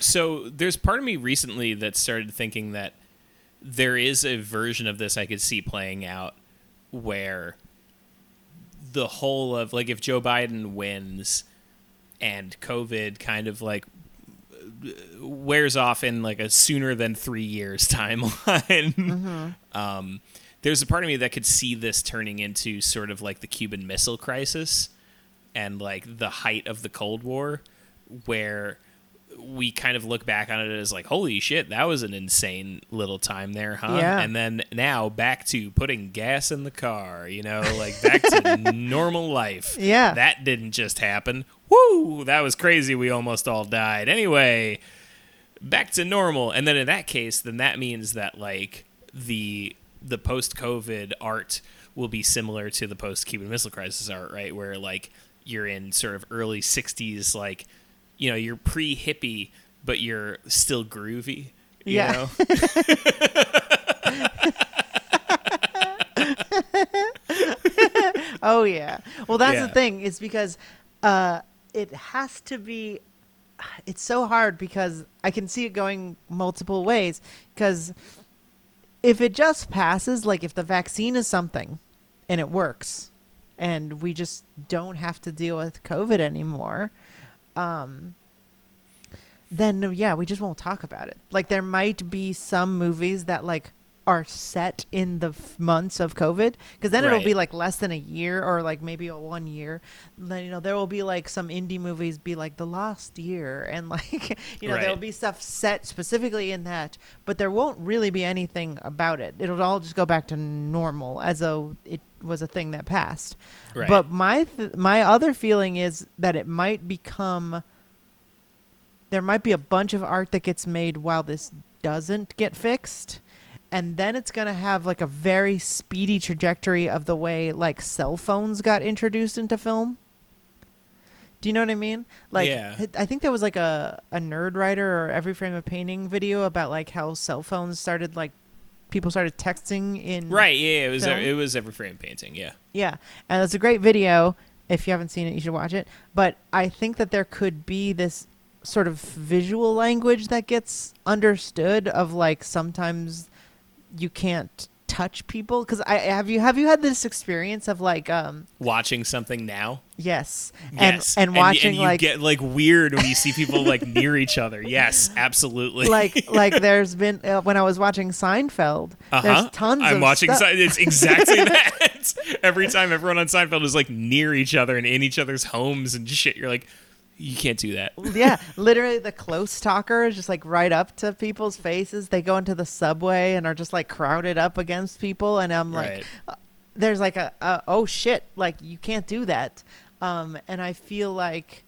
So there's part of me recently that started thinking that there is a version of this I could see playing out where the whole of like if Joe Biden wins and COVID kind of like wears off in like a sooner than three years timeline. Mm-hmm. Um, there's a part of me that could see this turning into sort of like the Cuban Missile Crisis and like the height of the Cold War, where we kind of look back on it as like, holy shit, that was an insane little time there, huh? Yeah. And then now back to putting gas in the car, you know, like back to normal life. Yeah. That didn't just happen. Woo! That was crazy. We almost all died. Anyway, back to normal. And then in that case, then that means that like the the post COVID art will be similar to the post Cuban Missile Crisis art, right? Where like you're in sort of early '60s, like you know, you're pre hippie, but you're still groovy. You Yeah. know? Oh yeah. Well, that's Yeah. the thing. It's because uh, it has to be. It's so hard because I can see it going multiple ways. Because if it just passes, like if the vaccine is something, and it works, and we just don't have to deal with COVID anymore, um, then yeah, we just won't talk about it. Like there might be some movies that like are set in the f- months of COVID, because then it'll be like less than a year or like maybe a one year. Then you know there will be like some indie movies be like the last year, and like you know there will be stuff set specifically in that, but there won't really be anything about it. It'll all just go back to normal as though it was a thing that passed. Right. But my th- my other feeling is that it might become there might be a bunch of art that gets made while this doesn't get fixed and then it's going to have like a very speedy trajectory of the way like cell phones got introduced into film do you know what i mean like Yeah. i think there was like a, a Nerdwriter or Every Frame a Painting video about like how cell phones started like people started texting in right? Yeah, it was Film? it was every frame painting. Yeah. yeah, and it's a great video. If you haven't seen it, you should watch it. But I think that there could be this sort of visual language that gets understood of like sometimes you can't touch people because I have you have you had this experience of like um Watching something now. yes and yes. and watching and you like get like weird when you see people like near each other. Yes, absolutely. like like there's been uh, when I was watching Seinfeld Uh-huh. there's tons of I'm watching. stuff. Se- it's exactly that. Every time everyone on Seinfeld is like near each other and in each other's homes and shit, you're like, you can't do that. yeah, literally the close talker is just like right up to people's faces. They go into the subway and are just like crowded up against people, and I'm like, Right. uh, there's like a, a oh shit, like you can't do that. Um, and I feel like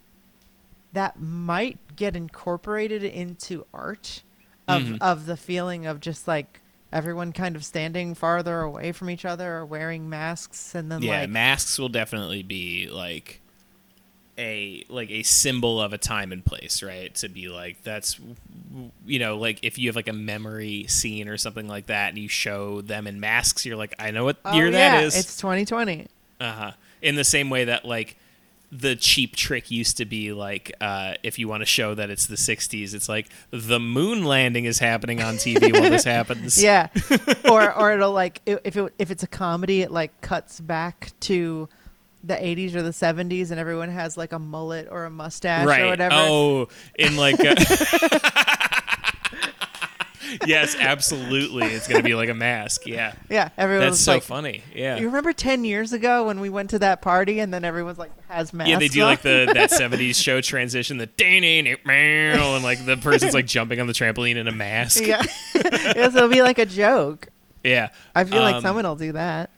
that might get incorporated into art of Mhm. of the feeling of just like everyone kind of standing farther away from each other or wearing masks, and then yeah, like masks will definitely be like a like a symbol of a time and place, right? To be like that's you know like if you have like a memory scene or something like that, and you show them in masks, you're like, I know what oh, year yeah, that is. It's 2020. Uh-huh. In the same way that like the cheap trick used to be like uh, if you want to show that it's the 60s it's like the moon landing is happening on tv while this happens Yeah, or or it'll like if it if it's a comedy, it like cuts back to the 80s or the 70s, and everyone has like a mullet or a mustache right or whatever. oh in like a- yes absolutely it's gonna be like a mask yeah Yeah, everyone's that's so like, funny yeah You remember 10 years ago when we went to that party and then everyone's like has masks yeah, they do on? like the that '70s show transition, the ding and like the person's like jumping on the trampoline in a mask. yeah, yeah, so it'll be like a joke. Yeah. I feel like Um, someone will do that.